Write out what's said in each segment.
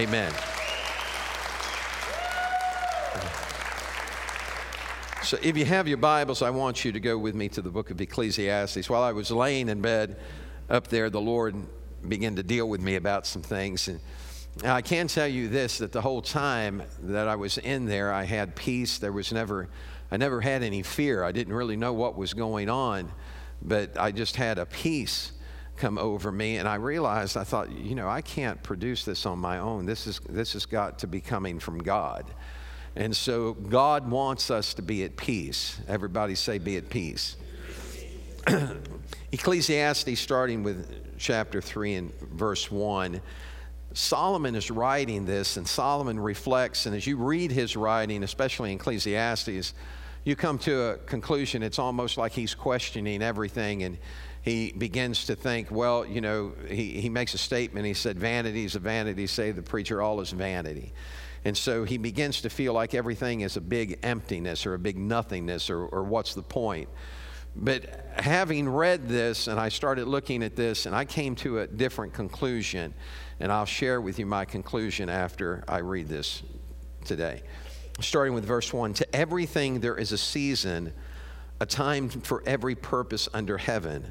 Amen. So, if you have your Bibles, I want you to go with me to the book of Ecclesiastes. While I was laying in bed up there, the Lord began to deal with me about some things. And I can tell you this that the whole time that I was in there, I had peace. There was never, I never had any fear. I didn't really know what was going on, but I just had a peace come over me and i realized i thought you know i can't produce this on my own. This is this has got to be coming from god. And so god wants us to be at peace. Everybody say be at peace. Ecclesiastes starting with chapter 3 and verse 1 solomon is writing this and solomon reflects and as you read his writing especially in ecclesiastes you come to a conclusion. It's almost like he's questioning everything and he begins to think, well, you know, he, he makes a statement. He said, Vanity is a vanity, say the preacher, all is vanity. And so he begins to feel like everything is a big emptiness or a big nothingness or, or what's the point. But having read this and I started looking at this and I came to a different conclusion. And I'll share with you my conclusion after I read this today. Starting with verse 1 To everything there is a season, a time for every purpose under heaven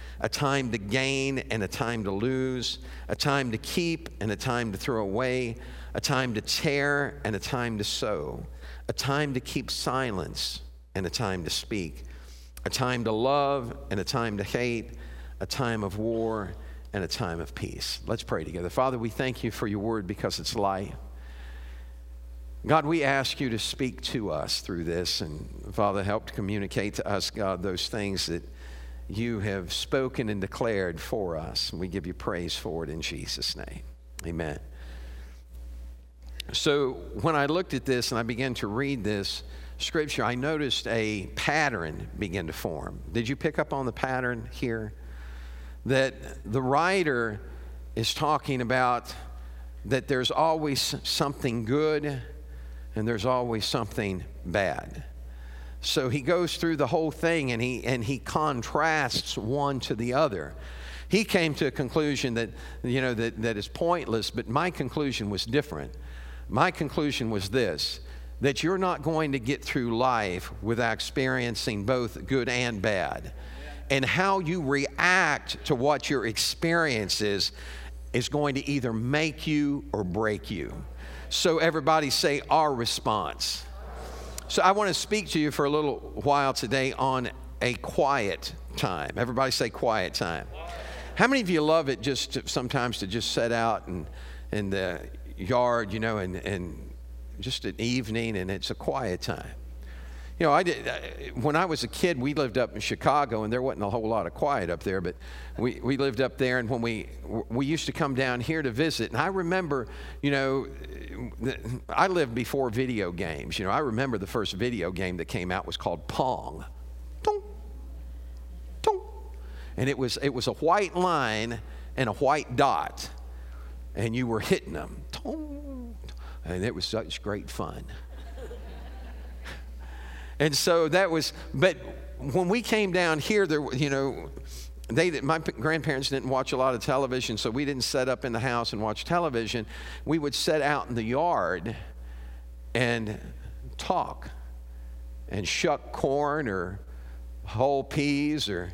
a time to gain and a time to lose, a time to keep and a time to throw away, a time to tear and a time to sow, a time to keep silence and a time to speak, a time to love and a time to hate, a time of war and a time of peace. Let's pray together. Father, we thank you for your word because it's life. God, we ask you to speak to us through this, and Father, help to communicate to us, God, those things that you have spoken and declared for us. And we give you praise for it in Jesus' name. Amen. So when I looked at this and I began to read this scripture, I noticed a pattern begin to form. Did you pick up on the pattern here? That the writer is talking about that there's always something good and there's always something bad. So he goes through the whole thing and he, and he contrasts one to the other. He came to a conclusion that, you know, that, that is pointless, but my conclusion was different. My conclusion was this that you're not going to get through life without experiencing both good and bad. And how you react to what your experience is is going to either make you or break you. So, everybody say our response. So I want to speak to you for a little while today on a quiet time. Everybody say quiet time. How many of you love it just to, sometimes to just set out and in the yard, you know, and, and just an evening and it's a quiet time? You know, I did, uh, when I was a kid, we lived up in Chicago, and there wasn't a whole lot of quiet up there, but we, we lived up there, and when we, we used to come down here to visit, and I remember, you know, I lived before video games. You know, I remember the first video game that came out was called Pong. And it was, it was a white line and a white dot, and you were hitting them. And it was such great fun. And so that was, but when we came down here, there, you know, they, my grandparents didn't watch a lot of television, so we didn't set up in the house and watch television. We would set out in the yard and talk and shuck corn or whole peas or,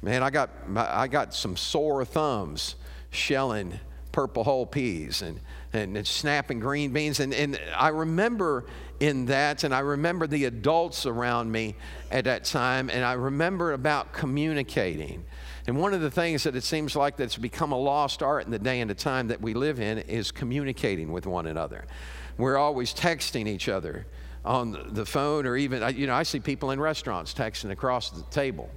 man, I got, I got some sore thumbs shelling purple hull peas and, and, and snapping green beans. And, and I remember in that. And I remember the adults around me at that time, and I remember about communicating. And one of the things that it seems like that's become a lost art in the day and the time that we live in is communicating with one another. We're always texting each other on the phone, or even, you know, I see people in restaurants texting across the table.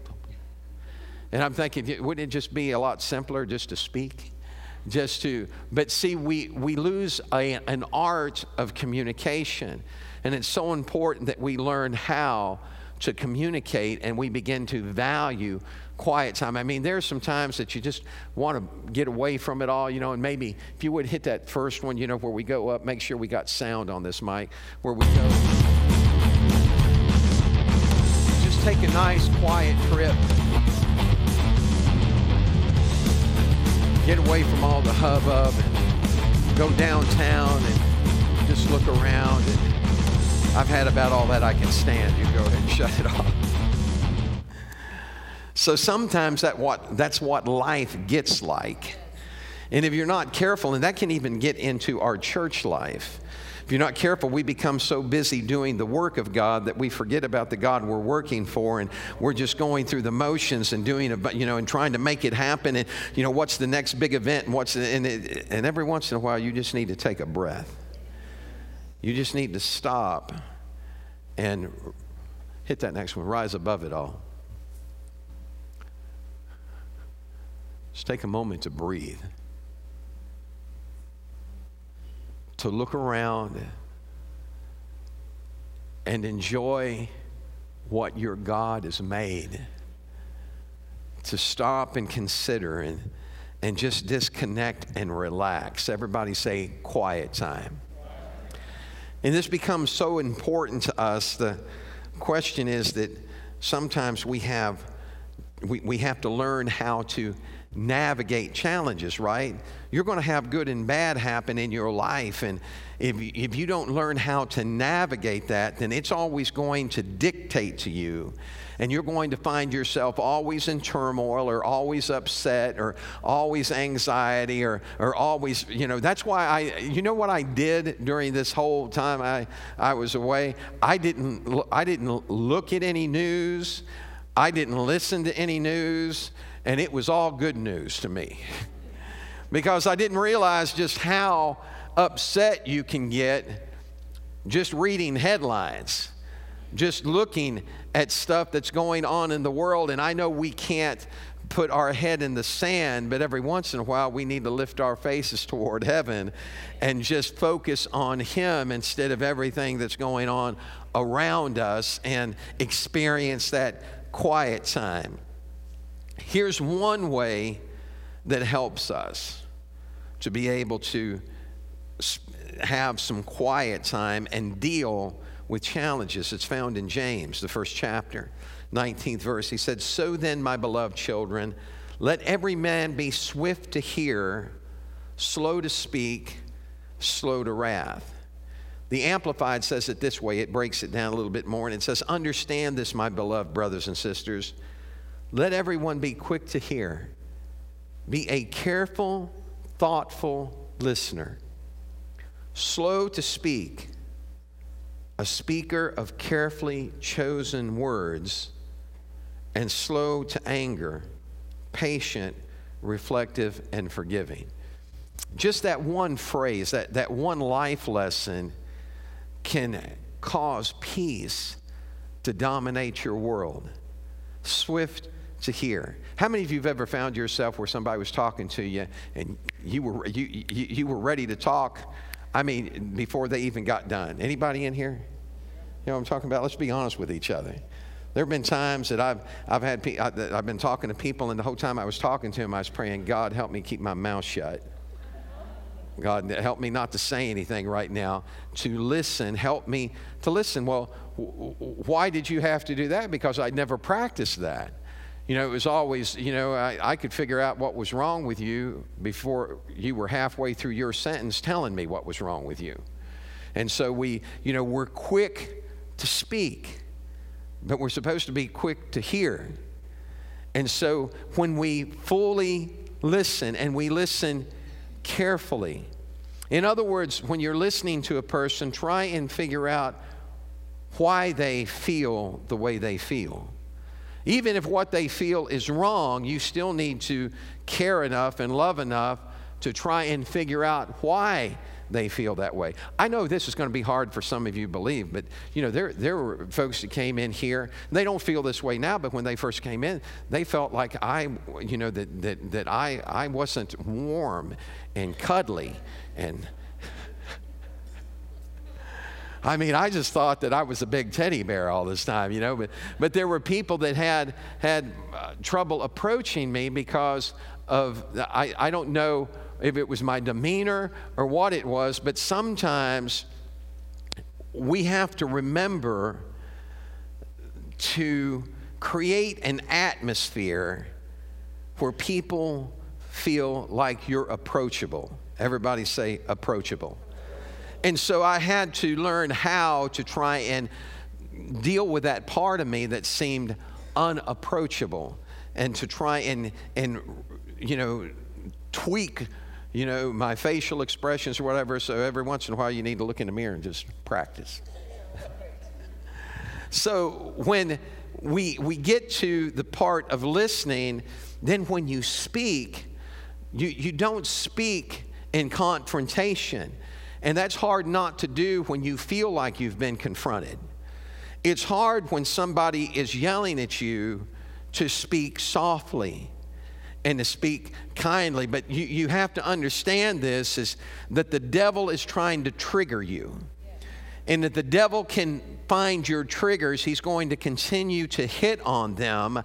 And I'm thinking, wouldn't it just be a lot simpler just to speak? Just to, but see, we, we lose a, an art of communication. And it's so important that we learn how to communicate and we begin to value quiet time. I mean, there's some times that you just want to get away from it all, you know, and maybe if you would hit that first one, you know, where we go up, make sure we got sound on this mic, where we go. Just take a nice quiet trip. Get away from all the hubbub and go downtown and just look around. And I've had about all that I can stand. You go ahead and shut it off. So sometimes that what, that's what life gets like. And if you're not careful, and that can even get into our church life. If you're not careful, we become so busy doing the work of God that we forget about the God we're working for, and we're just going through the motions and doing you know, and trying to make it happen. And you know, what's the next big event? And what's and, it, and every once in a while, you just need to take a breath. You just need to stop and hit that next one. Rise above it all. Just take a moment to breathe, to look around and enjoy what your God has made, to stop and consider and, and just disconnect and relax. Everybody say, quiet time. And this becomes so important to us. The question is that sometimes we have, we, we have to learn how to navigate challenges, right? You're going to have good and bad happen in your life. And if, if you don't learn how to navigate that, then it's always going to dictate to you. And you're going to find yourself always in turmoil or always upset or always anxiety or, or always, you know, that's why I, you know what I did during this whole time I, I was away? I didn't, I didn't look at any news. I didn't listen to any news and it was all good news to me because I didn't realize just how upset you can get just reading headlines, just looking at stuff that's going on in the world. And I know we can't put our head in the sand, but every once in a while we need to lift our faces toward heaven and just focus on Him instead of everything that's going on around us and experience that quiet time. Here's one way that helps us to be able to have some quiet time and deal with challenges. It's found in James, the first chapter, 19th verse. He said, So then, my beloved children, let every man be swift to hear, slow to speak, slow to wrath. The Amplified says it this way, it breaks it down a little bit more, and it says, Understand this, my beloved brothers and sisters. Let everyone be quick to hear. Be a careful, thoughtful listener, slow to speak, a speaker of carefully chosen words, and slow to anger, patient, reflective, and forgiving. Just that one phrase, that, that one life lesson can cause peace to dominate your world. Swift to hear. How many of you have ever found yourself where somebody was talking to you and you were, you, you, you were ready to talk? I mean, before they even got done. Anybody in here? You know what I'm talking about? Let's be honest with each other. There have been times that I've, I've, had I, I've been talking to people, and the whole time I was talking to them, I was praying, God, help me keep my mouth shut. God, help me not to say anything right now, to listen. Help me to listen. Well, why did you have to do that? Because I'd never practiced that. You know, it was always, you know, I, I, could figure out what was wrong with you before you were halfway through your sentence telling me what was wrong with you. And so we, you know, we're quick to speak, but we're supposed to be quick to hear. And so when we fully listen and we listen carefully, in other words, when you're listening to a person, try and figure out why they feel the way they feel. Even if what they feel is wrong, you still need to care enough and love enough to try and figure out why they feel that way. I know this is going to be hard for some of you believe, but you know, there, there were folks that came in here, they don't feel this way now, but when they first came in, they felt like I, you know, that, that, that I, I wasn't warm and cuddly and I mean, I just thought that I was a big teddy bear all this time, you know. But, but there were people that had had uh, trouble approaching me because of I, I don't know if it was my demeanor or what it was, but sometimes we have to remember to create an atmosphere where people feel like you're approachable. Everybody say approachable. And so I had to learn how to try and deal with that part of me that seemed unapproachable and to try and, and you know, tweak, you know, my facial expressions or whatever. So every once in a while you need to look in the mirror and just practice. so when we, we get to the part of listening, then when you speak, you, you don't speak in confrontation. And that's hard not to do when you feel like you've been confronted. It's hard when somebody is yelling at you to speak softly and to speak kindly. But you, you have to understand this is that the devil is trying to trigger you. And that the devil can find your triggers, he's going to continue to hit on them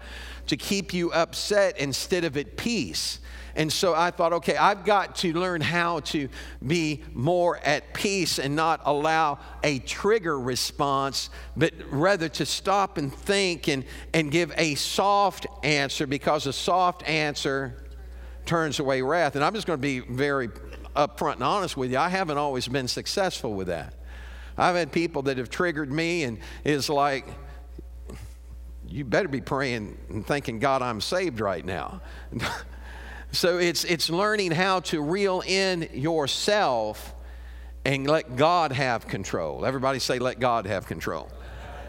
to keep you upset instead of at peace. And so I thought, okay, I've got to learn how to be more at peace and not allow a trigger response, but rather to stop and think and, and give a soft answer because a soft answer turns away wrath. And I'm just going to be very upfront and honest with you. I haven't always been successful with that. I've had people that have triggered me and it's like, you better be praying and thanking God I'm saved right now. So it's, it's learning how to reel in yourself and let God have control. Everybody say, let God have control.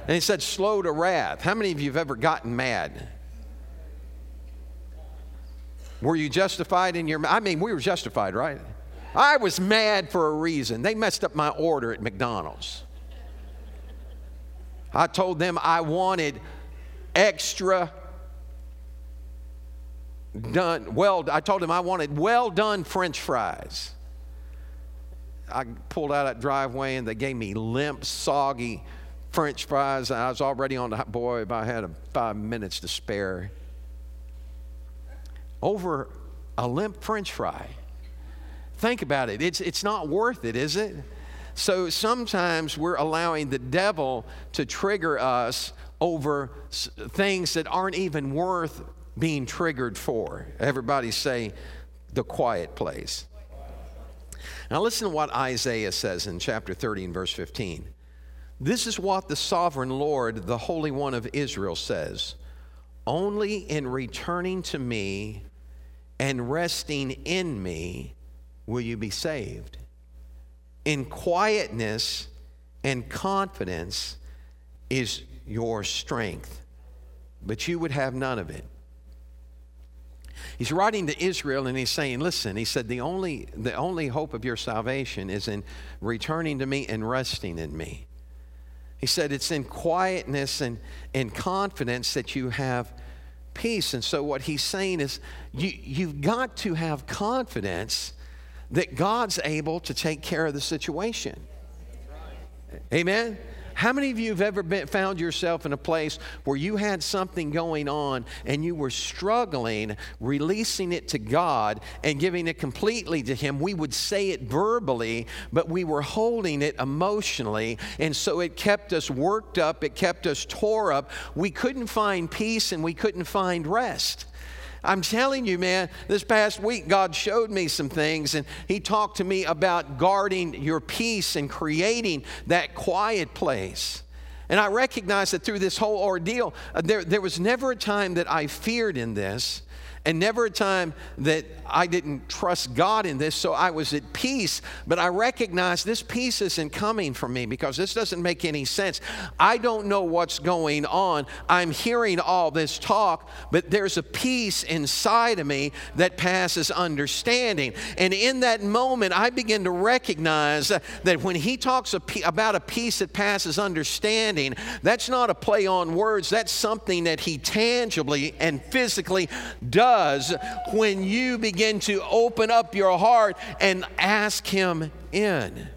And he said, slow to wrath. How many of you have ever gotten mad? Were you justified in your I mean, we were justified, right? I was mad for a reason. They messed up my order at McDonald's. I told them I wanted extra done, well, I told him I wanted well done French fries. I pulled out that driveway and they gave me limp, soggy French fries. I was already on the, boy, if I had five minutes to spare. Over a limp French fry. Think about it. It's, it's not worth it, is it? So sometimes we're allowing the devil to trigger us over things that aren't even worth being triggered for? Everybody say, the quiet place. Now, listen to what Isaiah says in chapter 30 and verse 15. This is what the sovereign Lord, the Holy One of Israel, says Only in returning to me and resting in me will you be saved. In quietness and confidence is your strength, but you would have none of it. He's writing to Israel and he's saying, Listen, he said, the only, the only hope of your salvation is in returning to me and resting in me. He said, It's in quietness and, and confidence that you have peace. And so, what he's saying is, you, you've got to have confidence that God's able to take care of the situation. Amen? How many of you have ever been, found yourself in a place where you had something going on and you were struggling releasing it to God and giving it completely to Him? We would say it verbally, but we were holding it emotionally. And so it kept us worked up, it kept us tore up. We couldn't find peace and we couldn't find rest. I'm telling you, man, this past week, God showed me some things, and He talked to me about guarding your peace and creating that quiet place. And I recognize that through this whole ordeal, uh, there, there was never a time that I feared in this. And never a time that I didn't trust God in this, so I was at peace. But I recognize this peace isn't coming from me because this doesn't make any sense. I don't know what's going on. I'm hearing all this talk, but there's a peace inside of me that passes understanding. And in that moment, I begin to recognize that when he talks about a peace that passes understanding, that's not a play on words, that's something that he tangibly and physically does does when you begin to open up your heart and ask Him in.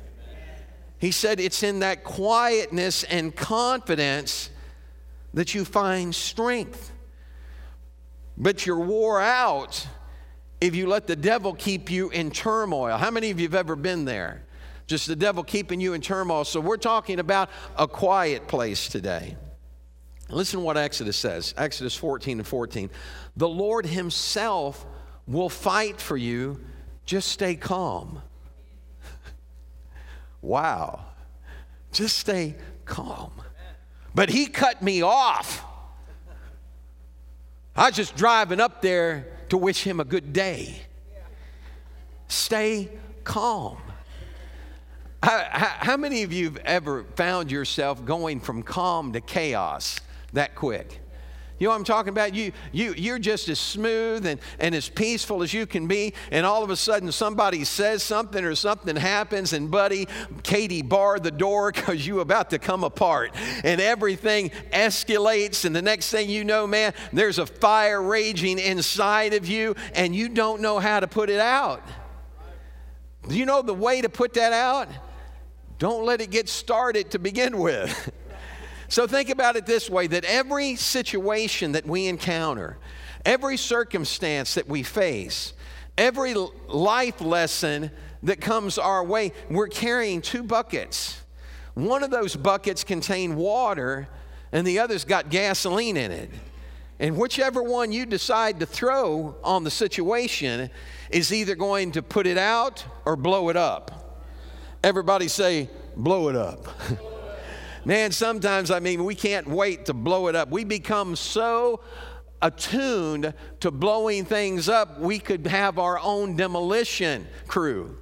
He said it's in that quietness and confidence that you find strength. But you're wore out if you let the devil keep you in turmoil. How many of you have ever been there? Just the devil keeping you in turmoil. So we're talking about a quiet place today. Listen to what Exodus says Exodus 14 and 14. The Lord Himself will fight for you. Just stay calm. wow. Just stay calm. But He cut me off. I was just driving up there to wish Him a good day. Stay calm. How, how, many of you have ever found yourself going from calm to chaos that quick? You know what I'm talking about? You, you, you're just as smooth and, and as peaceful as you can be, and all of a sudden somebody says something or something happens, and buddy, Katie barred the door because you about to come apart. And everything escalates, and the next thing you know, man, there's a fire raging inside of you, and you don't know how to put it out. Do you know the way to put that out? Don't let it get started to begin with. So think about it this way that every situation that we encounter, every circumstance that we face, every life lesson that comes our way, we're carrying two buckets. One of those buckets contain water, and the other's got gasoline in it. And whichever one you decide to throw on the situation is either going to put it out or blow it up. Everybody say, blow it up. Man, sometimes, I mean, we can't wait to blow it up. We become so attuned to blowing things up, we could have our own demolition crew.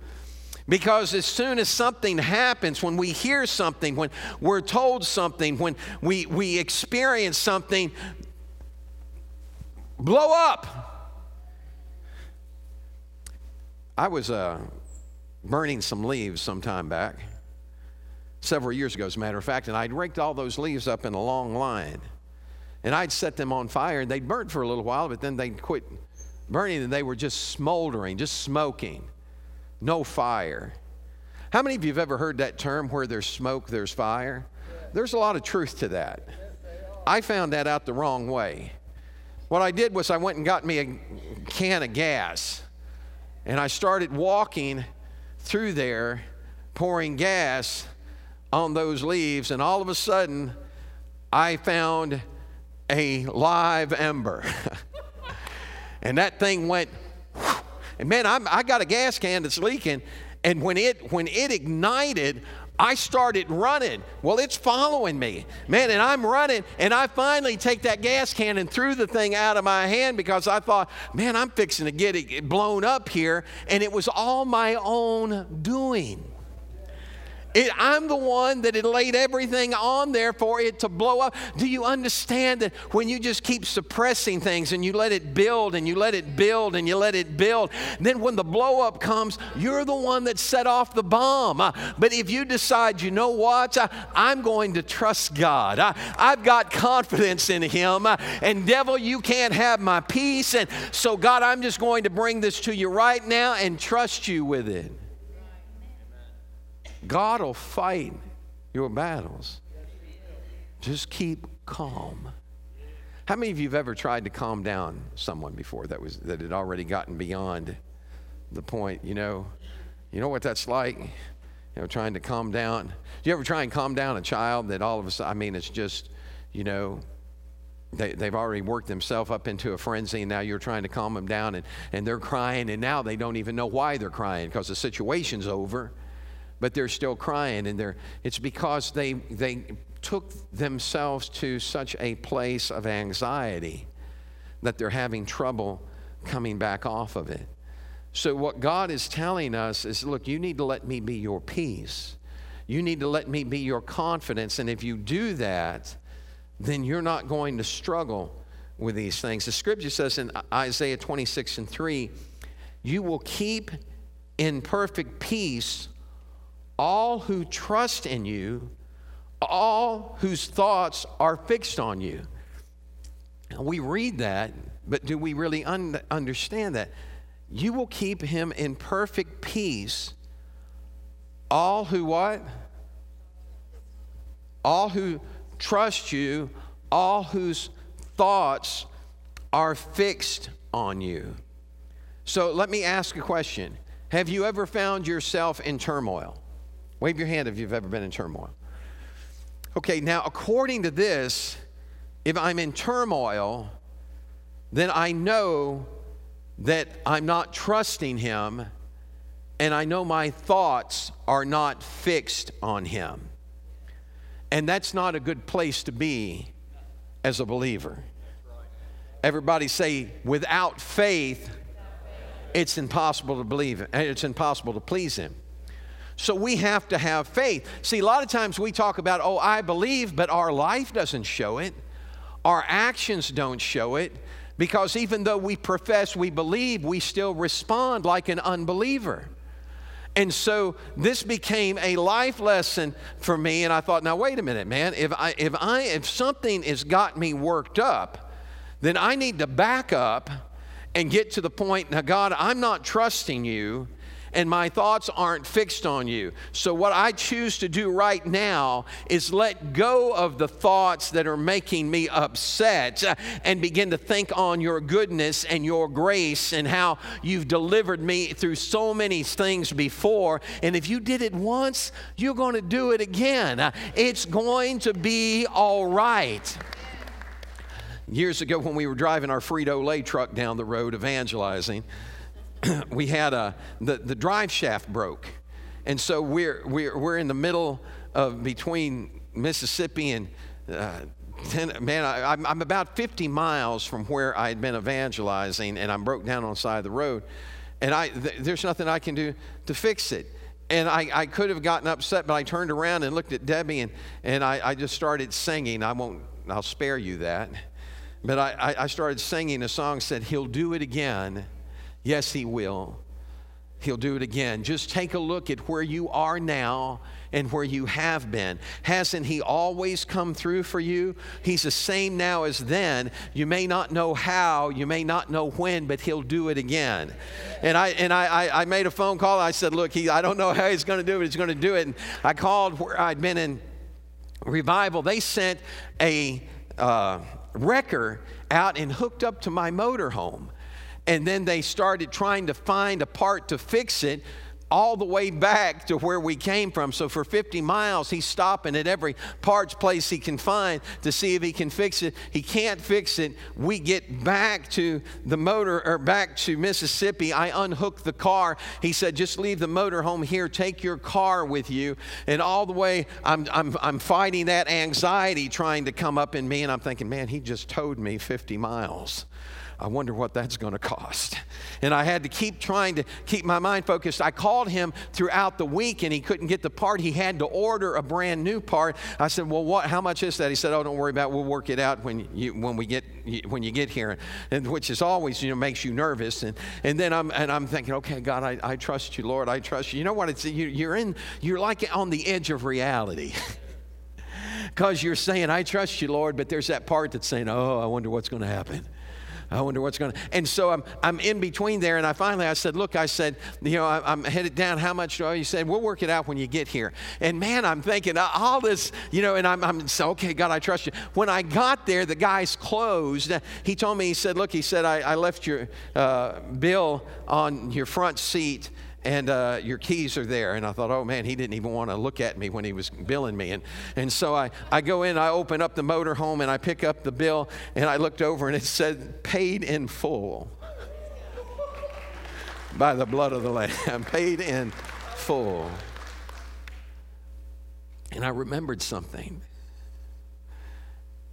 Because as soon as something happens, when we hear something, when we're told something, when we, we experience something, blow up. I was uh, burning some leaves some time back several years ago, as a matter of fact, and I'd raked all those leaves up in a long line. And I'd set them on fire, and they'd burn for a little while, but then they'd quit burning, and they were just smoldering, just smoking. No fire. How many of you have ever heard that term where there's smoke, there's fire? There's a lot of truth to that. I found that out the wrong way. What I did was I went and got me a can of gas, and I started walking through there pouring gas on those leaves, and all of a sudden, I found a live ember. and that thing went, and man, I'm, i got a gas can that's leaking. And when it, when it ignited, I started running. Well, it's following me, man, and I'm running. And I finally take that gas can and threw the thing out of my hand because I thought, man, I'm fixing to get it blown up here. And it was all my own doing. It, I'm the one that had laid everything on there for it to blow up. Do you understand that when you just keep suppressing things and you let it build and you let it build and you let it build, then when the blow up comes, you're the one that set off the bomb. Uh, but if you decide, you know what, uh, I'm going to trust God, uh, I've got confidence in Him, and devil, you can't have my peace. And so, God, I'm just going to bring this to you right now and trust you with it. God will fight your battles. Just keep calm. How many of you have ever tried to calm down someone before that was that had already gotten beyond the point, you know? You know what that's like? You know, trying to calm down. Do you ever try and calm down a child that all of a sudden, I mean, it's just, you know, they, they've already worked themselves up into a frenzy, and now you're trying to calm them down, and, and they're crying, and now they don't even know why they're crying because the situation's over but they're still crying and they're it's because they they took themselves to such a place of anxiety that they're having trouble coming back off of it. So, what God is telling us is look, you need to let me be your peace. You need to let me be your confidence. And if you do that, then you're not going to struggle with these things. The scripture says in Isaiah 26 and 3 you will keep in perfect peace all who trust in you, all whose thoughts are fixed on you. We read that, but do we really un- understand that? You will keep him in perfect peace. All who what? All who trust you, all whose thoughts are fixed on you. So let me ask a question. Have you ever found yourself in turmoil? Wave your hand if you've ever been in turmoil. Okay, now according to this, if I'm in turmoil, then I know that I'm not trusting Him and I know my thoughts are not fixed on Him. And that's not a good place to be as a believer. Everybody say, without faith, it's impossible to believe, it's impossible to please Him. So we have to have faith. See, a lot of times we talk about, oh, I believe, but our life doesn't show it, our actions don't show it. Because even though we profess we believe, we still respond like an unbeliever. And so this became a life lesson for me. And I thought, now wait a minute, man. If I if I if something has got me worked up, then I need to back up and get to the point, now God, I'm not trusting you and my thoughts aren't fixed on you. So, what I choose to do right now is let go of the thoughts that are making me upset and begin to think on your goodness and your grace and how you've delivered me through so many things before. And if you did it once, you're going to do it again. It's going to be all right years ago when we were driving our Frito Lay truck down the road evangelizing, we had a the, the drive shaft broke, and so we're we're we're in the middle of between Mississippi and. Uh, ten, man, I, am I'm about 50 miles from where I had been evangelizing, and I'm broke down on the side of the road, and I th- there's nothing I can do to fix it. And I, I could have gotten upset, but I turned around and looked at Debbie, and, and I, I just started singing. I won't, I'll spare you that. But I, I started singing a song said, He'll do it again. Yes, He will. He'll do it again. Just take a look at where you are now and where you have been. Hasn't He always come through for you? He's the same now as then. You may not know how, you may not know when, but He'll do it again. And I and I, I, I made a phone call. I said, Look, he, I don't know how He's going to do it. He's going to do it. And I called where I'd been in revival. They sent a uh, wrecker out and hooked up to my motorhome. And then they started trying to find a part to fix it all the way back to where we came from. So for 50 miles, he's stopping at every parts place he can find to see if he can fix it. He can't fix it. We get back to the motor or back to Mississippi. I unhook the car. He said, just leave the motor home here. Take your car with you. And all the way, I'm, I'm, I'm fighting that anxiety trying to come up in me. And I'm thinking, man, he just towed me 50 miles. I wonder what that's going to cost. And I had to keep trying to keep my mind focused. I called him throughout the week and he couldn't get the part. He had to order a brand new part. I said, "Well, what how much is that?" He said, "Oh, don't worry about it. We'll work it out when you when we get when you get here." And which is always, you know, makes you nervous. And and then I'm and I'm thinking, "Okay, God, I, I trust you, Lord. I trust you." You know what it's you, you're in you're like on the edge of reality. Because you're saying, I trust you, Lord, but there's that part that's saying, Oh, I wonder what's going to happen. I wonder what's going to. And so I'm, I'm in between there, and I finally I said, look, I said, you know, I, am headed down. How much do I? You said, we'll work it out when you get here. And man, I'm thinking all this, you know, and I'm, I'm so okay, God, I trust you. When I got there, the guy's closed. He told me, he said, look, he said, I, I left your uh, bill on your front seat and uh, your keys are there. And I thought, oh man, he didn't even want to look at me when he was billing me. And, and so I, I go in, I open up the motor home, and I pick up the bill, and I looked over, and it said, paid in full by the blood of the Lamb, paid in full. And I remembered something.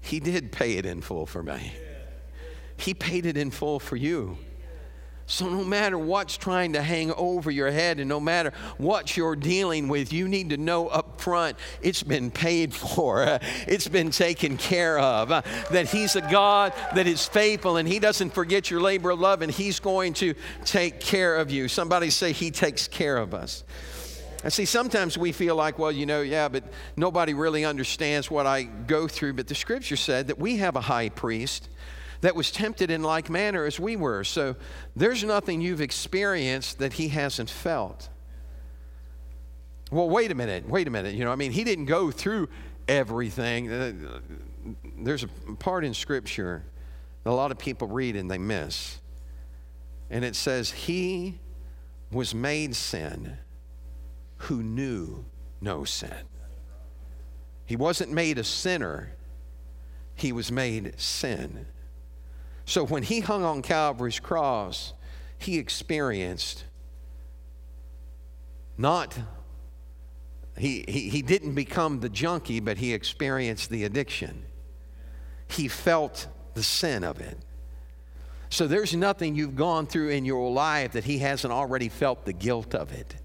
He did pay it in full for me. He paid it in full for you. So, no matter what's trying to hang over your head and no matter what you're dealing with, you need to know up front it's been paid for, it's been taken care of, uh, that He's a God that is faithful and He doesn't forget your labor of love and He's going to take care of you. Somebody say, He takes care of us. And see, sometimes we feel like, well, you know, yeah, but nobody really understands what I go through. But the scripture said that we have a high priest that was tempted in like manner as we were. So there's nothing you've experienced that he hasn't felt. Well, wait a minute, wait a minute. You know, I mean, he didn't go through everything. Uh, there's a part in Scripture that a lot of people read and they miss. And it says, He was made sin who knew no sin. He wasn't made a sinner, he was made sin. So when he hung on Calvary's cross, he experienced not, he, he, he didn't become the junkie, but he experienced the addiction. He felt the sin of it. So there's nothing you've gone through in your life that he hasn't already felt the guilt of it,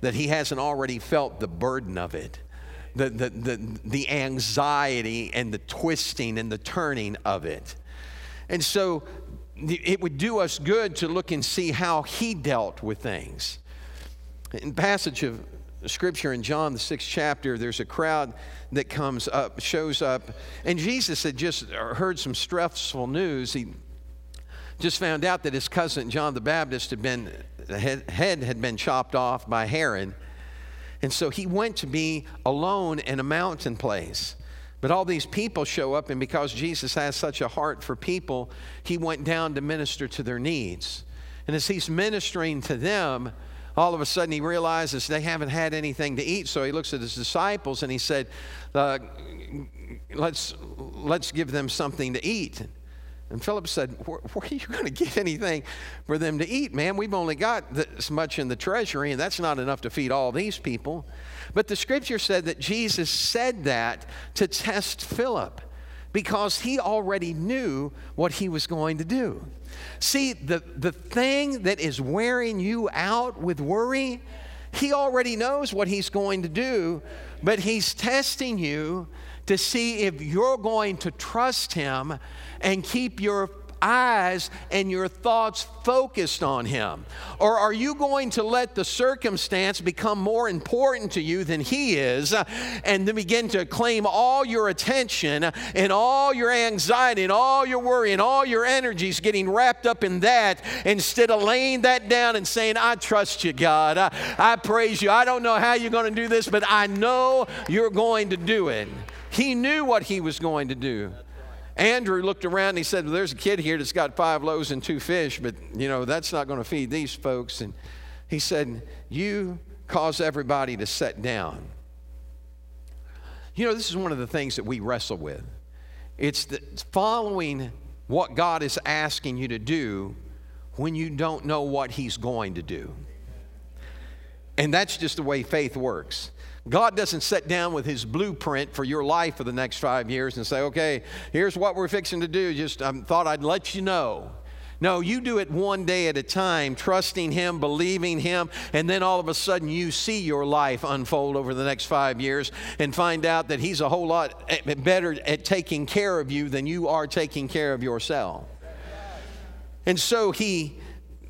that he hasn't already felt the burden of it, the, the, the, the anxiety and the twisting and the turning of it. And so it would do us good to look and see how he dealt with things. In passage of scripture in John, the sixth chapter, there's a crowd that comes up, shows up, and Jesus had just heard some stressful news. He just found out that his cousin John the Baptist had been, head had been chopped off by Herod. And so he went to be alone in a mountain place. But all these people show up, and because Jesus has such a heart for people, he went down to minister to their needs. And as he's ministering to them, all of a sudden he realizes they haven't had anything to eat. So he looks at his disciples and he said, uh, let's, let's give them something to eat. And Philip said, Where, where are you going to get anything for them to eat, man? We've only got this much in the treasury, and that's not enough to feed all these people. But the scripture said that Jesus said that to test Philip because he already knew what he was going to do. See, the, the thing that is wearing you out with worry, he already knows what he's going to do, but he's testing you to see if you're going to trust him and keep your eyes and your thoughts focused on Him? Or are you going to let the circumstance become more important to you than He is uh, and then begin to claim all your attention and all your anxiety and all your worry and all your energies getting wrapped up in that instead of laying that down and saying, I trust you, God. I, I praise you. I don't know how you're going to do this, but I know you're going to do it. He knew what he was going to do. Andrew looked around and he said, well, There's a kid here that's got five loaves and two fish, but you know, that's not going to feed these folks. And he said, You cause everybody to sit down. You know, this is one of the things that we wrestle with. It's the, following what God is asking you to do when you don't know what He's going to do. And that's just the way faith works. God doesn't sit down with his blueprint for your life for the next five years and say, okay, here's what we're fixing to do. Just I um, thought I'd let you know. No, you do it one day at a time, trusting Him, believing Him, and then all of a sudden you see your life unfold over the next five years and find out that He's a whole lot eh, better at taking care of you than you are taking care of yourself. And so He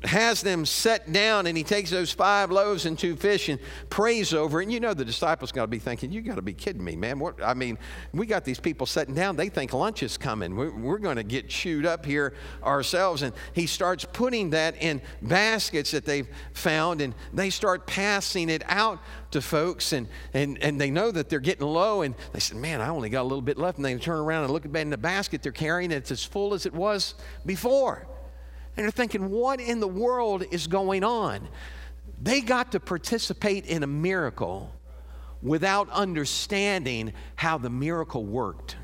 has them set down and he takes those five loaves and two fish and prays over it. And you know the disciples got to be thinking, you got to be kidding me, man. What, I mean, we got these people sitting down. They think lunch is coming. We're, we're going to get chewed up here ourselves. And he starts putting that in baskets that they've found and they start passing it out to folks and, and, and they know that they're getting low and they said, man, I only got a little bit left. And they turn around and look at in the basket they're carrying. It's as full as it was before. And they're thinking, what in the world is going on? They got to participate in a miracle without understanding how the miracle worked.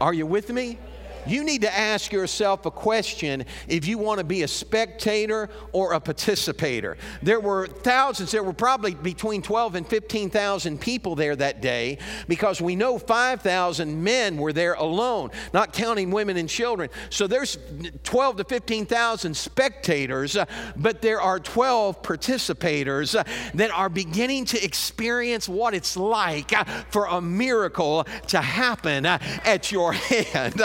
Are you with me? You need to ask yourself a question if you want to be a spectator or a participator. There were thousands, there were probably between 12 and 15,000 people there that day because we know 5,000 men were there alone, not counting women and children. So there's 12 to 15,000 spectators, uh, but there are 12 participators uh, that are beginning to experience what it's like uh, for a miracle to happen at your hand.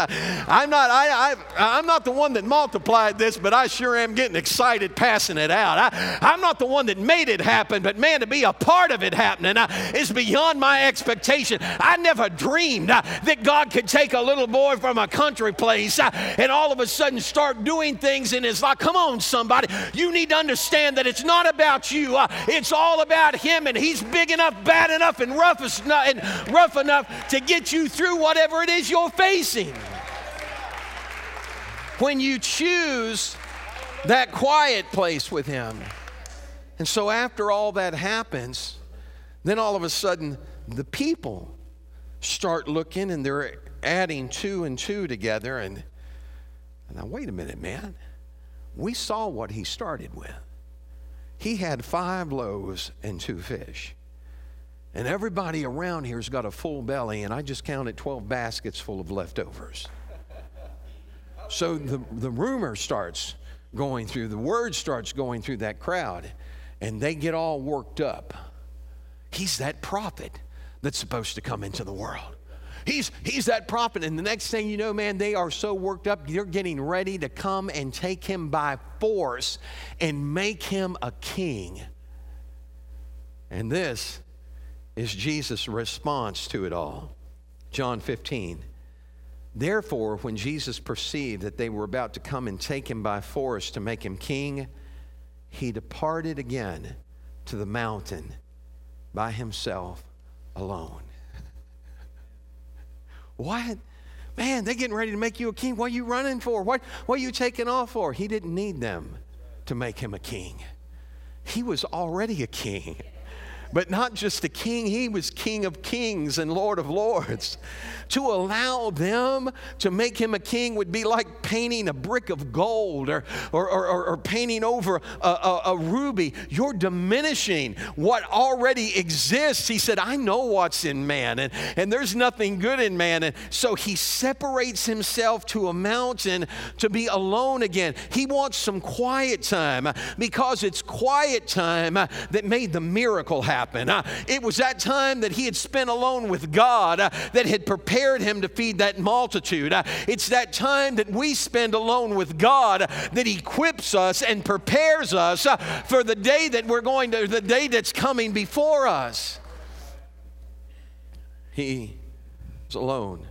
I'm not, I, I, I'm not the one that multiplied this, but I sure am getting excited passing it out. I, I'm not the one that made it happen, but man, to be a part of it happening uh, is beyond my expectation. I never dreamed uh, that God could take a little boy from a country place uh, and all of a sudden start doing things in his life. Come on, somebody. You need to understand that it's not about you, uh, it's all about him, and he's big enough, bad enough, and rough, and rough enough to get you through whatever it is you're facing. When you choose that quiet place with Him. And so, after all that happens, then all of a sudden, the people start looking and they're adding two and two together. And, and now, wait a minute, man. We saw what he started with. He had five loaves and two fish. And everybody around here's got a full belly, and I just counted 12 baskets full of leftovers. So the, the rumor starts going through, the word starts going through that crowd, and they get all worked up. He's that prophet that's supposed to come into the world. He's, he's that prophet. And the next thing you know, man, they are so worked up, they're getting ready to come and take him by force and make him a king. And this is Jesus' response to it all. John 15. Therefore, when Jesus perceived that they were about to come and take him by force to make him king, he departed again to the mountain by himself alone. what? Man, they're getting ready to make you a king. What are you running for? What, what are you taking off for? He didn't need them to make him a king. He was already a king but not just a king, he was king of kings and lord of lords. To allow them to make him a king would be like painting a brick of gold or, or, or, or painting over a, a, a ruby. You're diminishing what already exists. He said, I know what's in man, and, and there's nothing good in man. And so he separates himself to a mountain to be alone again. He wants some quiet time because it's quiet time that made the miracle happen happen. Uh, it was that time that he had spent alone with God uh, that had prepared him to feed that multitude. Uh, it's that time that we spend alone with God that equips us and prepares us uh, for the day that we're going to, the day that's coming before us. He was alone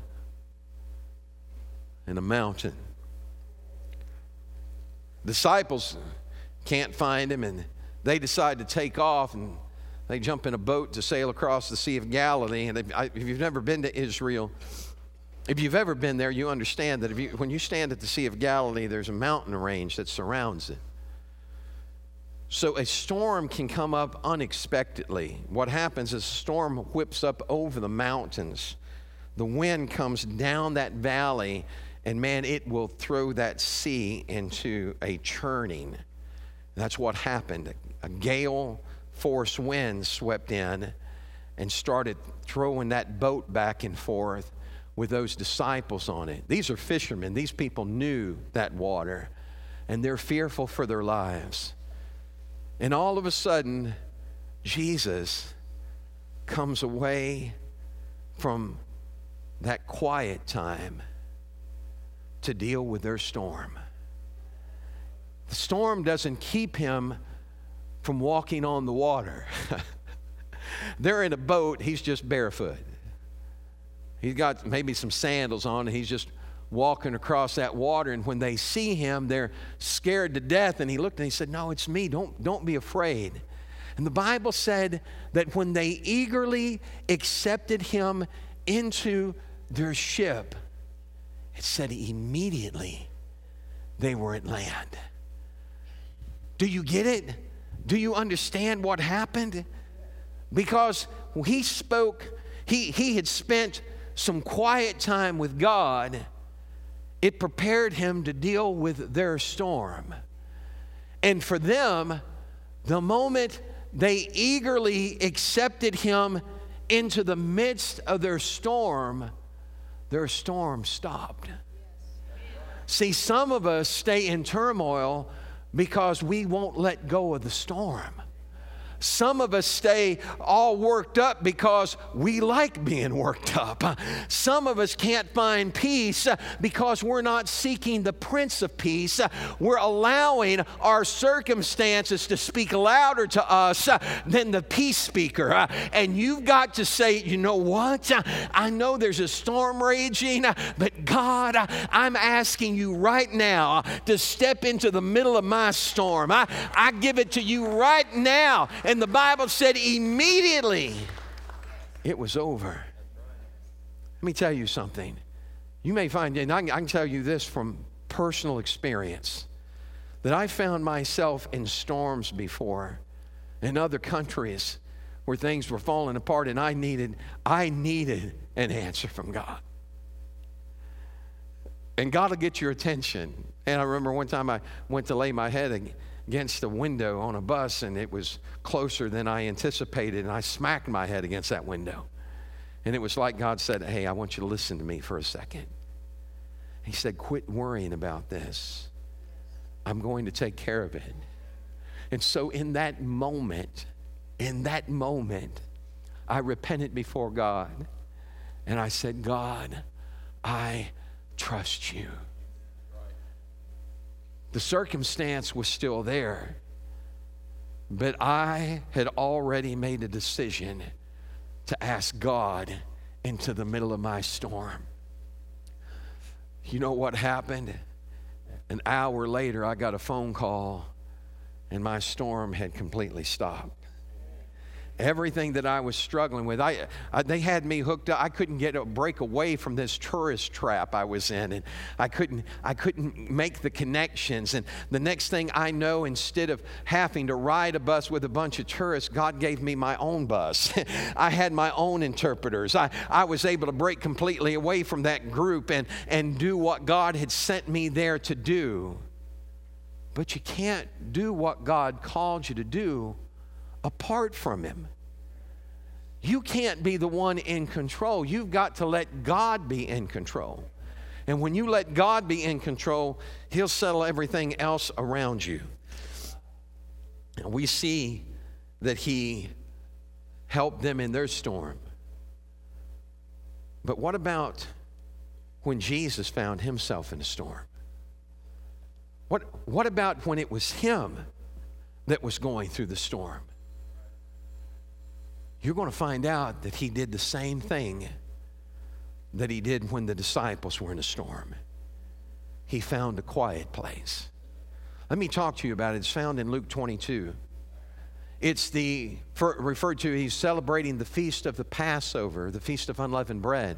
in a mountain. Disciples can't find him and they decide to take off and they jump in a boat to sail across the Sea of Galilee. And if you've never been to Israel, if you've ever been there, you understand that you, when you stand at the Sea of Galilee, there's a mountain range that surrounds it. So a storm can come up unexpectedly. What happens is a storm whips up over the mountains. The wind comes down that valley, and man, it will throw that sea into a churning. That's what happened. A gale force winds swept in and started throwing that boat back and forth with those disciples on it. These are fishermen. These people knew that water, and they're fearful for their lives. And all of a sudden, Jesus comes away from that quiet time to deal with their storm. The storm doesn't keep him from walking on the water. They're in a boat, he's just barefoot. He's got maybe some sandals on, and he's just walking across that water. And when they see him, they're scared to death. And he looked and he said, No, it's me. Don't, don't be afraid. And the Bible said that when they eagerly accepted him into their ship, it said immediately they were at land. Do you get it? Do you understand what happened? Because he spoke, he, he had spent some quiet time with God, it prepared him to deal with their storm. And for them, the moment they eagerly accepted him into the midst of their storm, their storm stopped. See, some of us stay in turmoil because we won't let go of the storm. Some of us stay all worked up because we like being worked up. Some of us can't find peace because we're not seeking the Prince of Peace. We're allowing our circumstances to speak louder to us than the peace speaker. And you've got to say, you know what? I know there's a storm raging, but God, I'm asking you right now to step into the middle of my storm. I, I give it to you right now. And the Bible said immediately it was over. Let me tell you something. You may find, and I can tell you this from personal experience, that I found myself in storms before in other countries where things were falling apart and I needed, I needed an answer from God. And God will get your attention. And I remember one time I went to lay my head against a window on a bus and it was closer than I anticipated and I smacked my head against that window. And it was like God said, Hey, I want you to listen to me for a second. He said, Quit worrying about this. I'm going to take care of it. And so, in that moment, in that moment, I repented before God and I said, God, I trust you. The circumstance was still there, but I had already made a decision to ask God into the middle of my storm. You know what happened? An hour later, I got a phone call, and my storm had completely stopped everything that I was struggling with. I, I, they had me hooked up. I couldn't get a break away from this tourist trap I was in, and I couldn't, I couldn't make the connections. And the next thing I know, instead of having to ride a bus with a bunch of tourists, God gave me my own bus. I had my own interpreters. I, I was able to break completely away from that group and, and do what God had sent me there to do. But you can't do what God called you to do apart from Him. You can't be the one in control. You've got to let God be in control. And when you let God be in control, He'll settle everything else around you. And we see that He helped them in their storm. But what about when Jesus found Himself in a storm? What, what about when it was Him that was going through the storm? You're going to find out that he did the same thing that he did when the disciples were in a storm. He found a quiet place. Let me talk to you about it. It's found in Luke 22. It's the for, referred to, he's celebrating the feast of the Passover, the feast of unleavened bread.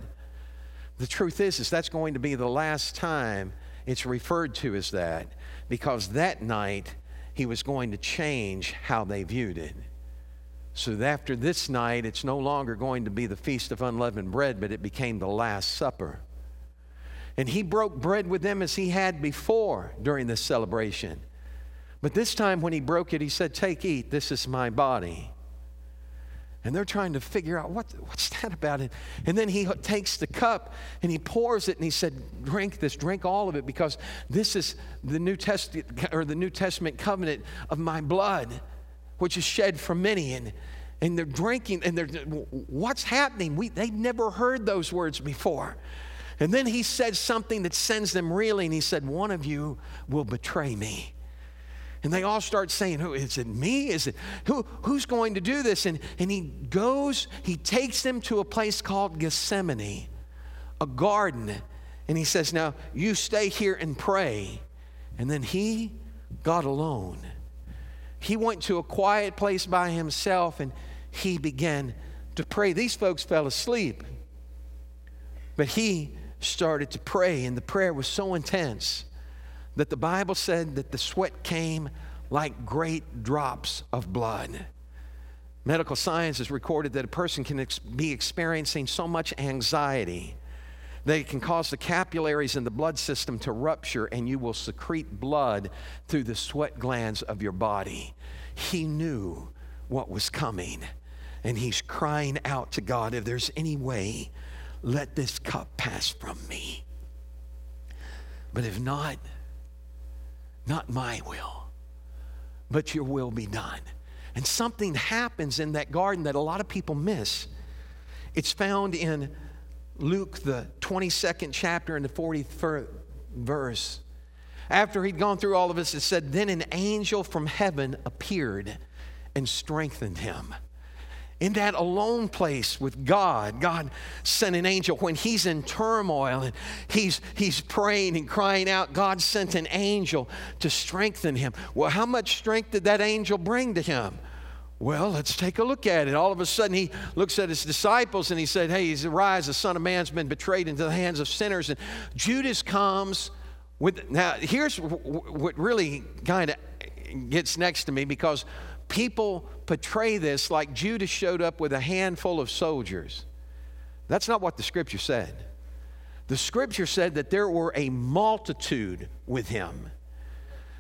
The truth is, is that's going to be the last time it's referred to as that because that night he was going to change how they viewed it. So after this night, it's no longer going to be the feast of unleavened bread, but it became the Last Supper. And he broke bread with them as he had before during this celebration. But this time, when he broke it, he said, Take, eat, this is my body. And they're trying to figure out what, what's that about it. And then he takes the cup and he pours it and he said, Drink this, drink all of it, because this is the New Testament or the New Testament covenant of my blood which is shed for many. And, and they're drinking, and they're, what's happening? We, they've never heard those words before. And then he said something that sends them reeling. He said, One of you will betray me. And they all start saying, Who is it me? Is it who who's going to do this? And and he goes, he takes them to a place called Gethsemane, a garden. And he says, Now you stay here and pray. And then he got alone he went to a quiet place by himself and he began to pray. These folks fell asleep, but he started to pray, and the prayer was so intense that the Bible said that the sweat came like great drops of blood. Medical science has recorded that a person can ex- be experiencing so much anxiety They can cause the capillaries in the blood system to rupture, and you will secrete blood through the sweat glands of your body. He knew what was coming, and he's crying out to God if there's any way, let this cup pass from me. But if not, not my will, but your will be done. And something happens in that garden that a lot of people miss. It's found in Luke, the 22nd chapter, and the 43rd verse. After he'd gone through all of this, it said, Then an angel from heaven appeared and strengthened him in that alone place with God, God sent an angel when he's in turmoil and he's, he's praying and crying out. God sent an angel to strengthen him. Well, how much strength did that angel bring to him? Well, let's take a look at it. All of a sudden, he looks at his disciples and he said, Hey, he's arise, the Son of Man's been betrayed into the hands of sinners. And Judas comes with. Now, here's what really kind of gets next to me because people portray this like Judas showed up with a handful of soldiers. That's not what the scripture said. The scripture said that there were a multitude with him.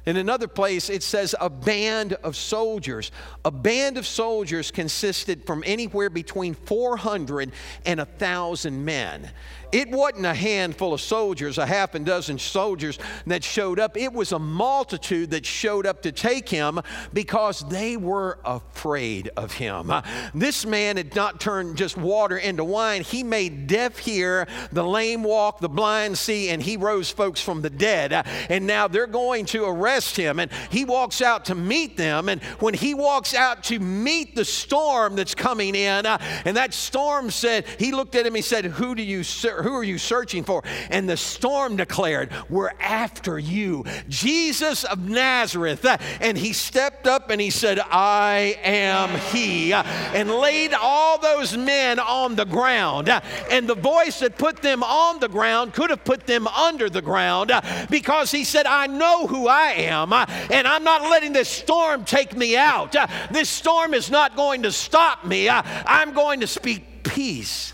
In another place, it says a band of soldiers. A band of soldiers consisted from anywhere between 400 and 1,000 men. It wasn't a handful of soldiers, a half a dozen soldiers that showed up. It was a multitude that showed up to take him because they were afraid of him. This man had not turned just water into wine. He made deaf hear, the lame walk, the blind see, and he rose folks from the dead. And now they're going to arrest him. And he walks out to meet them. And when he walks out to meet the storm that's coming in, and that storm said, he looked at him, he said, Who do you serve? Who are you searching for? And the storm declared, We're after you, Jesus of Nazareth. And he stepped up and he said, I am he, and laid all those men on the ground. And the voice that put them on the ground could have put them under the ground because he said, I know who I am, and I'm not letting this storm take me out. This storm is not going to stop me. I'm going to speak peace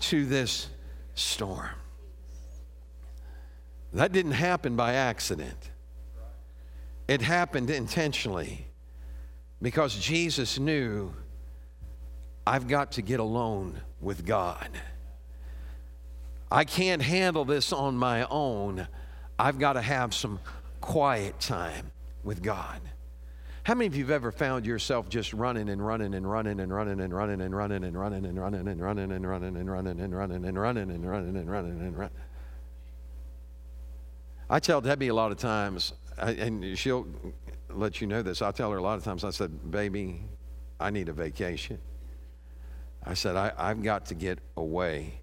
to this storm. That didn't happen by accident, it happened intentionally because Jesus knew I've got to get alone with God. I can't handle this on my own. I've got to have some quiet time with God. How many of you have ever found yourself just running and running and running and running and running and running and running and running and running and running and running and running and running and running and running and running? I tell Debbie a lot of times, and she'll let you know this. I tell her a lot of times, I said, Baby, I need a vacation. I said, I, I've got to get away.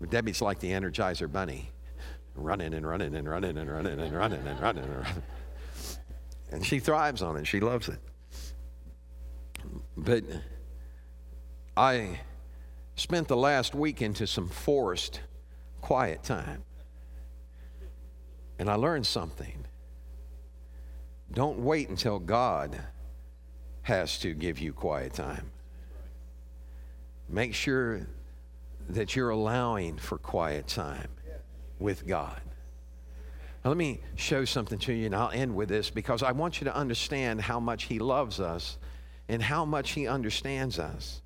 But Debbie's like the Energizer Bunny running and running and running and running and running and running and running. And she thrives on it, she loves it. But I spent the last week into some forced quiet time. And I learned something. Don't wait until God has to give you quiet time. Make sure that you're allowing for quiet time with God. Now, let me show something to you, and I'll end with this because I want you to understand how much He loves us and how much He understands us.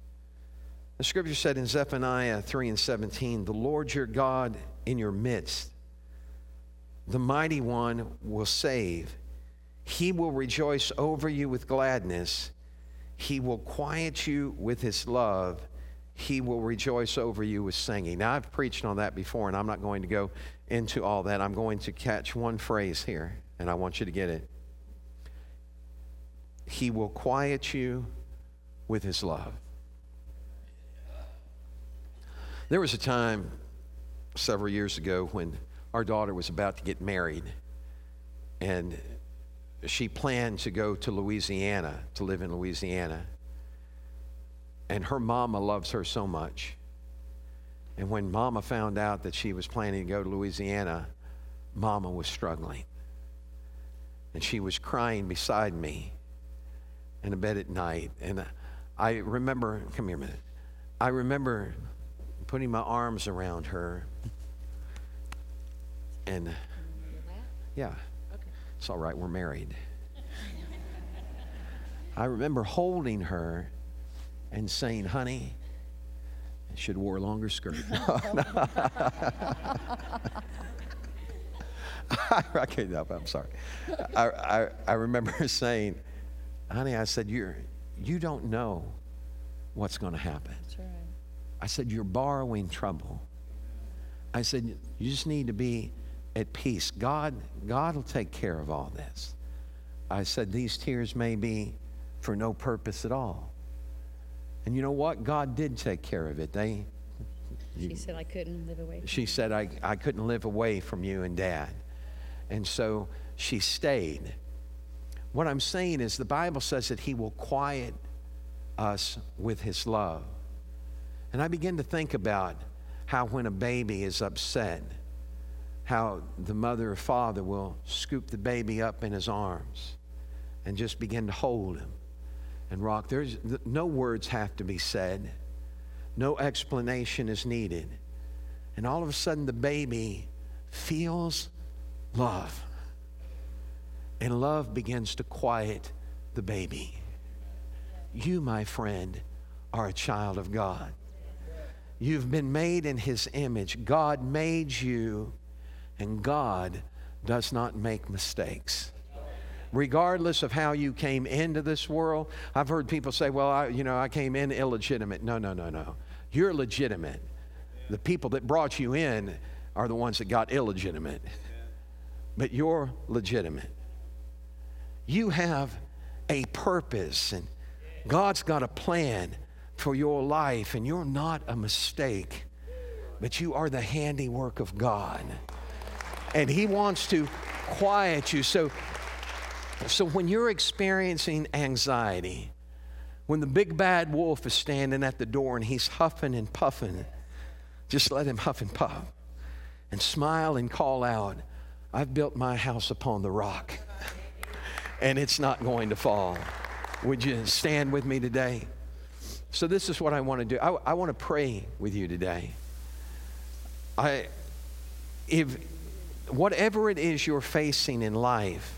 The scripture said in Zephaniah 3 and 17, The Lord your God in your midst, the mighty one will save. He will rejoice over you with gladness. He will quiet you with his love. He will rejoice over you with singing. Now, I've preached on that before, and I'm not going to go into all that, I'm going to catch one phrase here, and I want you to get it. He will quiet you with his love. There was a time several years ago when our daughter was about to get married, and she planned to go to Louisiana, to live in Louisiana. And her mama loves her so much and when Mama found out that she was planning to go to Louisiana, Mama was struggling. And she was crying beside me in a bed at night. And I remember, come here a minute. I remember putting my arms around her. And yeah, it's all right, we're married. I remember holding her and saying, honey, I should wear a longer skirt. I can't help it. I'm sorry. I, I, I remember saying, honey, I said, you're, you don't know what's going to happen. Right. I said, you're borrowing trouble. I said, you just need to be at peace. God, God will take care of all this. I said, these tears may be for no purpose at all. And you know what? God did take care of it. They, she said, I couldn't live away. she said, I, I couldn't live away from you and dad. And so she stayed. What I'm saying is, the Bible says that He will quiet us with His love. And I begin to think about how when a baby is upset, how the mother or father will scoop the baby up in his arms and just begin to hold him and rock. There's no words have to be said. No explanation is needed. And all of a sudden the baby feels love. And love begins to quiet the baby. You, my friend, are a child of God. You've been made in His image. God made you, and God does not make mistakes regardless of how you came into this world. I've heard people say, well, I, you know, I came in illegitimate. No, no, no, no. You're legitimate. The people that brought you in are the ones that got illegitimate. But you're legitimate. You have a purpose, and God's got a plan for your life, and you're not a mistake, but you are the handiwork of God. And He wants to quiet you. So so when you're experiencing anxiety, when the big bad wolf is standing at the door and he's huffing and puffing, just let him huff and puff and smile and call out, I've built my house upon the rock and it's not going to fall. Would you stand with me today? So, this is what I want to do. I, I want to pray with you today. I, if whatever it is you're facing in life,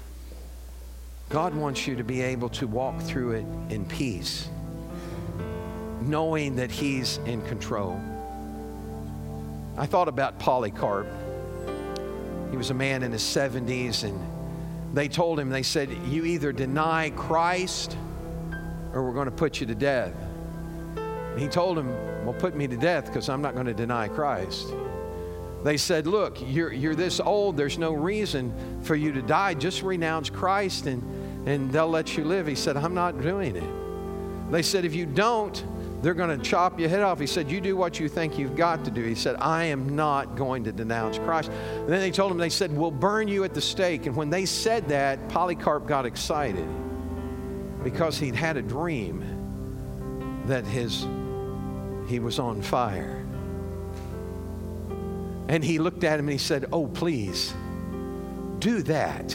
God wants you to be able to walk through it in peace, knowing that He's in control. I thought about Polycarp. He was a man in his 70s, and they told him, they said, You either deny Christ or we're going to put you to death. And he told him, Well, put me to death because I'm not going to deny Christ. They said, Look, you're, you're this old, there's no reason for you to die. Just renounce Christ and, and they'll let you live. He said, I'm not doing it. They said, If you don't, they're going to chop your head off. He said, You do what you think you've got to do. He said, I am not going to denounce Christ. And then they told him, They said, We'll burn you at the stake. And when they said that, Polycarp got excited because he'd had a dream that his he was on fire. And he looked at him and he said, Oh, please, do that.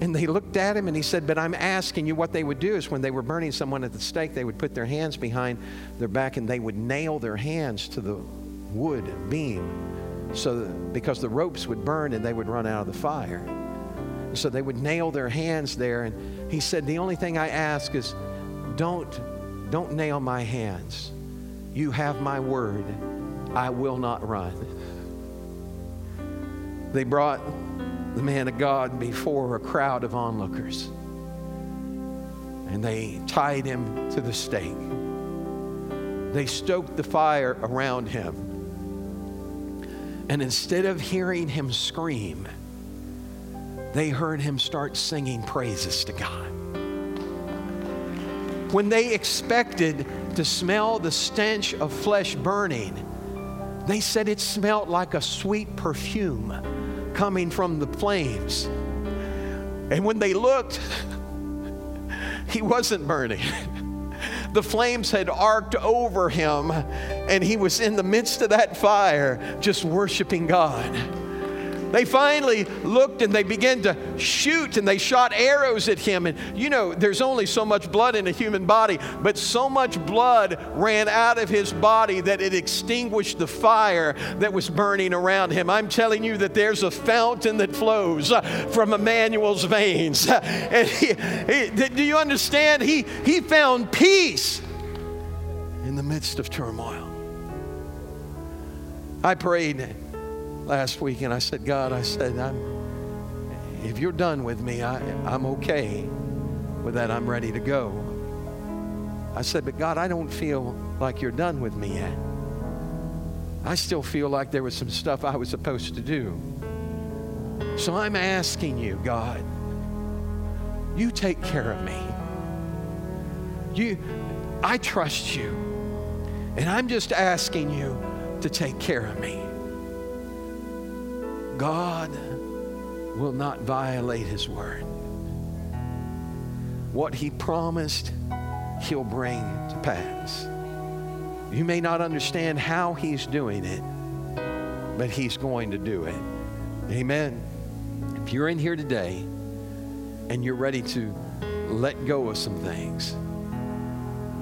And they looked at him and he said, But I'm asking you what they would do is when they were burning someone at the stake, they would put their hands behind their back and they would nail their hands to the wood beam so because the ropes would burn and they would run out of the fire. So they would nail their hands there. And he said, The only thing I ask is don't, don't nail my hands. You have my word I will not run. They brought the man of God before a crowd of onlookers and they tied him to the stake. They stoked the fire around him. And instead of hearing him scream, they heard him start singing praises to God. When they expected to smell the stench of flesh burning, they said it smelled like a sweet perfume coming from the flames. And when they looked, he wasn't burning. The flames had arced over him, and he was in the midst of that fire just worshiping God. They finally looked and they began to shoot and they shot arrows at him. And you know, there's only so much blood in a human body, but so much blood ran out of his body that it extinguished the fire that was burning around him. I'm telling you that there's a fountain that flows from Emmanuel's veins. And he, he, do you understand? He, he found peace in the midst of turmoil. I prayed last week and I said, God, I said, I'm, if you're done with me, I, I'm okay with that. I'm ready to go. I said, but God, I don't feel like you're done with me yet. I still feel like there was some stuff I was supposed to do. So I'm asking you, God, you take care of me. You, I trust you. And I'm just asking you to take care of me. God will not violate his word. What he promised, he'll bring to pass. You may not understand how he's doing it, but he's going to do it. Amen. If you're in here today and you're ready to let go of some things,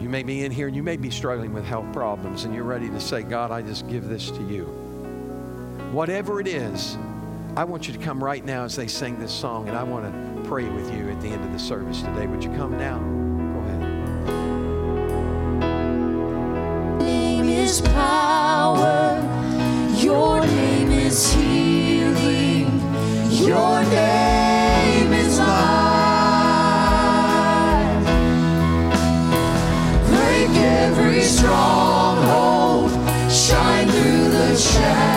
you may be in here and you may be struggling with health problems and you're ready to say, God, I just give this to you. Whatever it is, I want you to come right now as they sing this song, and I want to pray with you at the end of the service today. Would you come now? Go ahead. Name is power. Your name is healing. Your name is life. Break every stronghold. Shine through the shadows.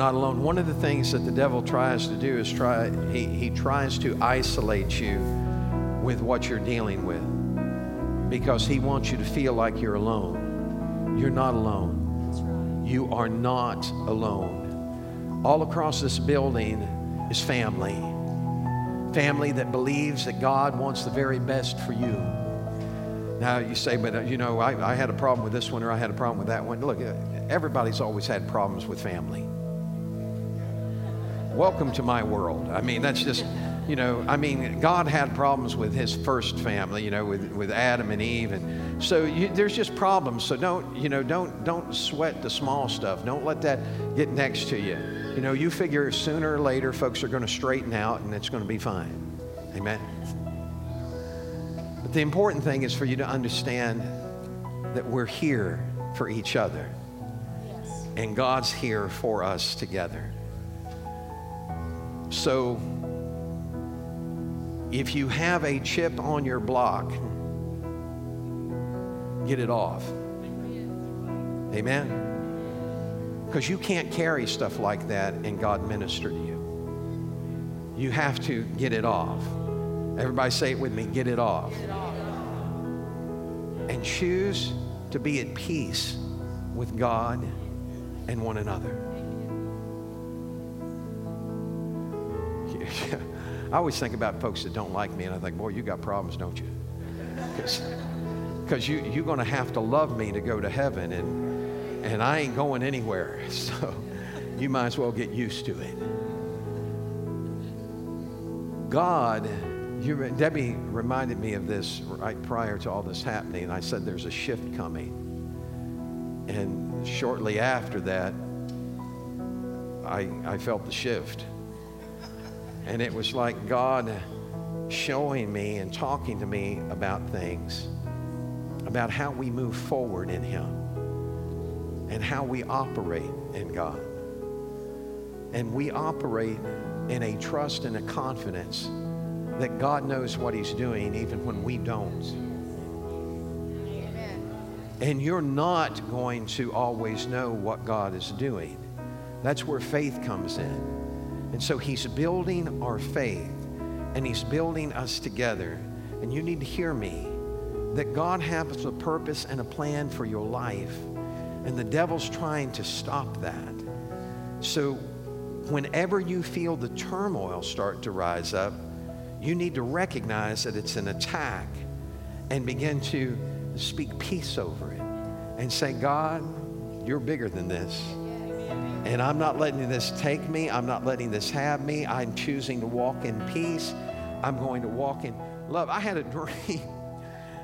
Not alone. One of the things that the devil tries to do is try, he, he tries to isolate you with what you're dealing with because he wants you to feel like you're alone. You're not alone. You are not alone. All across this building is family. Family that believes that God wants the very best for you. Now you say, but uh, you know, I, I had a problem with this one or I had a problem with that one. Look, uh, everybody's always had problems with family. Welcome to my world. I mean, that's just, you know, I mean, God had problems with his first family, you know, with, with Adam and Eve. And so you, there's just problems. So don't, you know, don't, don't sweat the small stuff. Don't let that get next to you. You know, you figure sooner or later folks are going to straighten out and it's going to be fine. Amen. But the important thing is for you to understand that we're here for each other. And God's here for us together. So if you have a chip on your block, get it off. Amen? Because you can't carry stuff like that and God minister to you. You have to get it off. Everybody say it with me get it off. And choose to be at peace with God and one another. I always think about folks that don't like me, and I think, boy, you got problems, don't you? Because you, you're going to have to love me to go to heaven, and, and I ain't going anywhere. So you might as well get used to it. God, you, Debbie reminded me of this right prior to all this happening, and I said there's a shift coming. And shortly after that, I, I felt the shift. And it was like God showing me and talking to me about things, about how we move forward in Him and how we operate in God. And we operate in a trust and a confidence that God knows what He's doing even when we don't. And you're not going to always know what God is doing. That's where faith comes in. And so he's building our faith and he's building us together. And you need to hear me that God has a purpose and a plan for your life. And the devil's trying to stop that. So whenever you feel the turmoil start to rise up, you need to recognize that it's an attack and begin to speak peace over it and say, God, you're bigger than this. And I'm not letting this take me. I'm not letting this have me. I'm choosing to walk in peace. I'm going to walk in love. I had a dream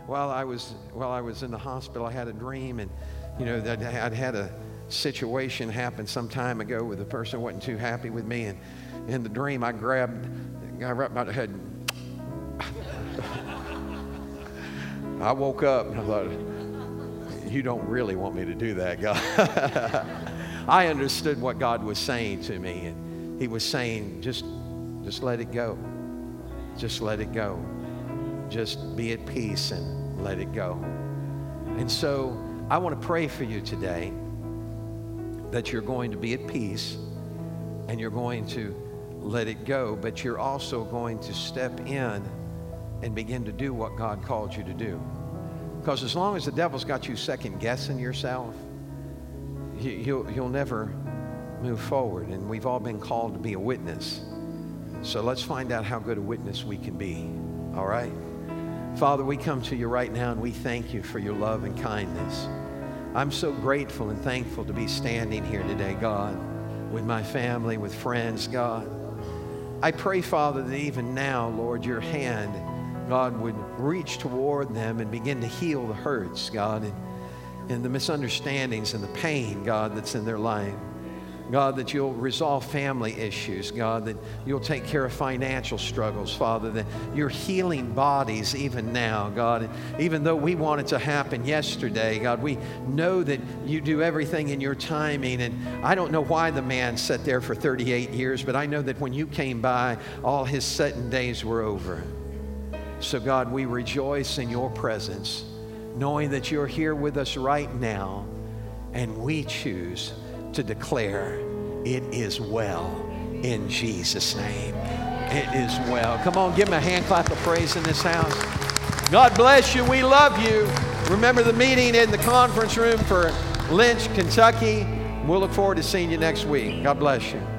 while I was while I was in the hospital. I had a dream, and you know that I'd had a situation happen some time ago with a person wasn't too happy with me, and in the dream I grabbed right by the head. I woke up and I thought, you don't really want me to do that, God. I understood what God was saying to me. And He was saying, just, just let it go. Just let it go. Just be at peace and let it go. And so I want to pray for you today that you're going to be at peace and you're going to let it go, but you're also going to step in and begin to do what God called you to do. Because as long as the devil's got you second guessing yourself, he'll, he'll never move forward. And we've all been called to be a witness. So let's find out how good a witness we can be. All right? Father, we come to you right now and we thank you for your love and kindness. I'm so grateful and thankful to be standing here today, God, with my family, with friends, God. I pray, Father, that even now, Lord, your hand, God, would reach toward them and begin to heal the hurts, God, and and the misunderstandings and the pain, God, that's in their life. God, that you'll resolve family issues. God, that you'll take care of financial struggles, Father, that you're healing bodies even now, God. Even though we want it to happen yesterday, God, we know that you do everything in your timing. And I don't know why the man sat there for 38 years, but I know that when you came by, all his setting days were over. So, God, we rejoice in your presence, knowing that you're here with us right now, and we choose to declare it is well in Jesus' name. It is well. Come on, give him a hand clap of praise in this house. God bless you. We love you. Remember the meeting in the conference room for Lynch, Kentucky. We'll look forward to seeing you next week. God bless you.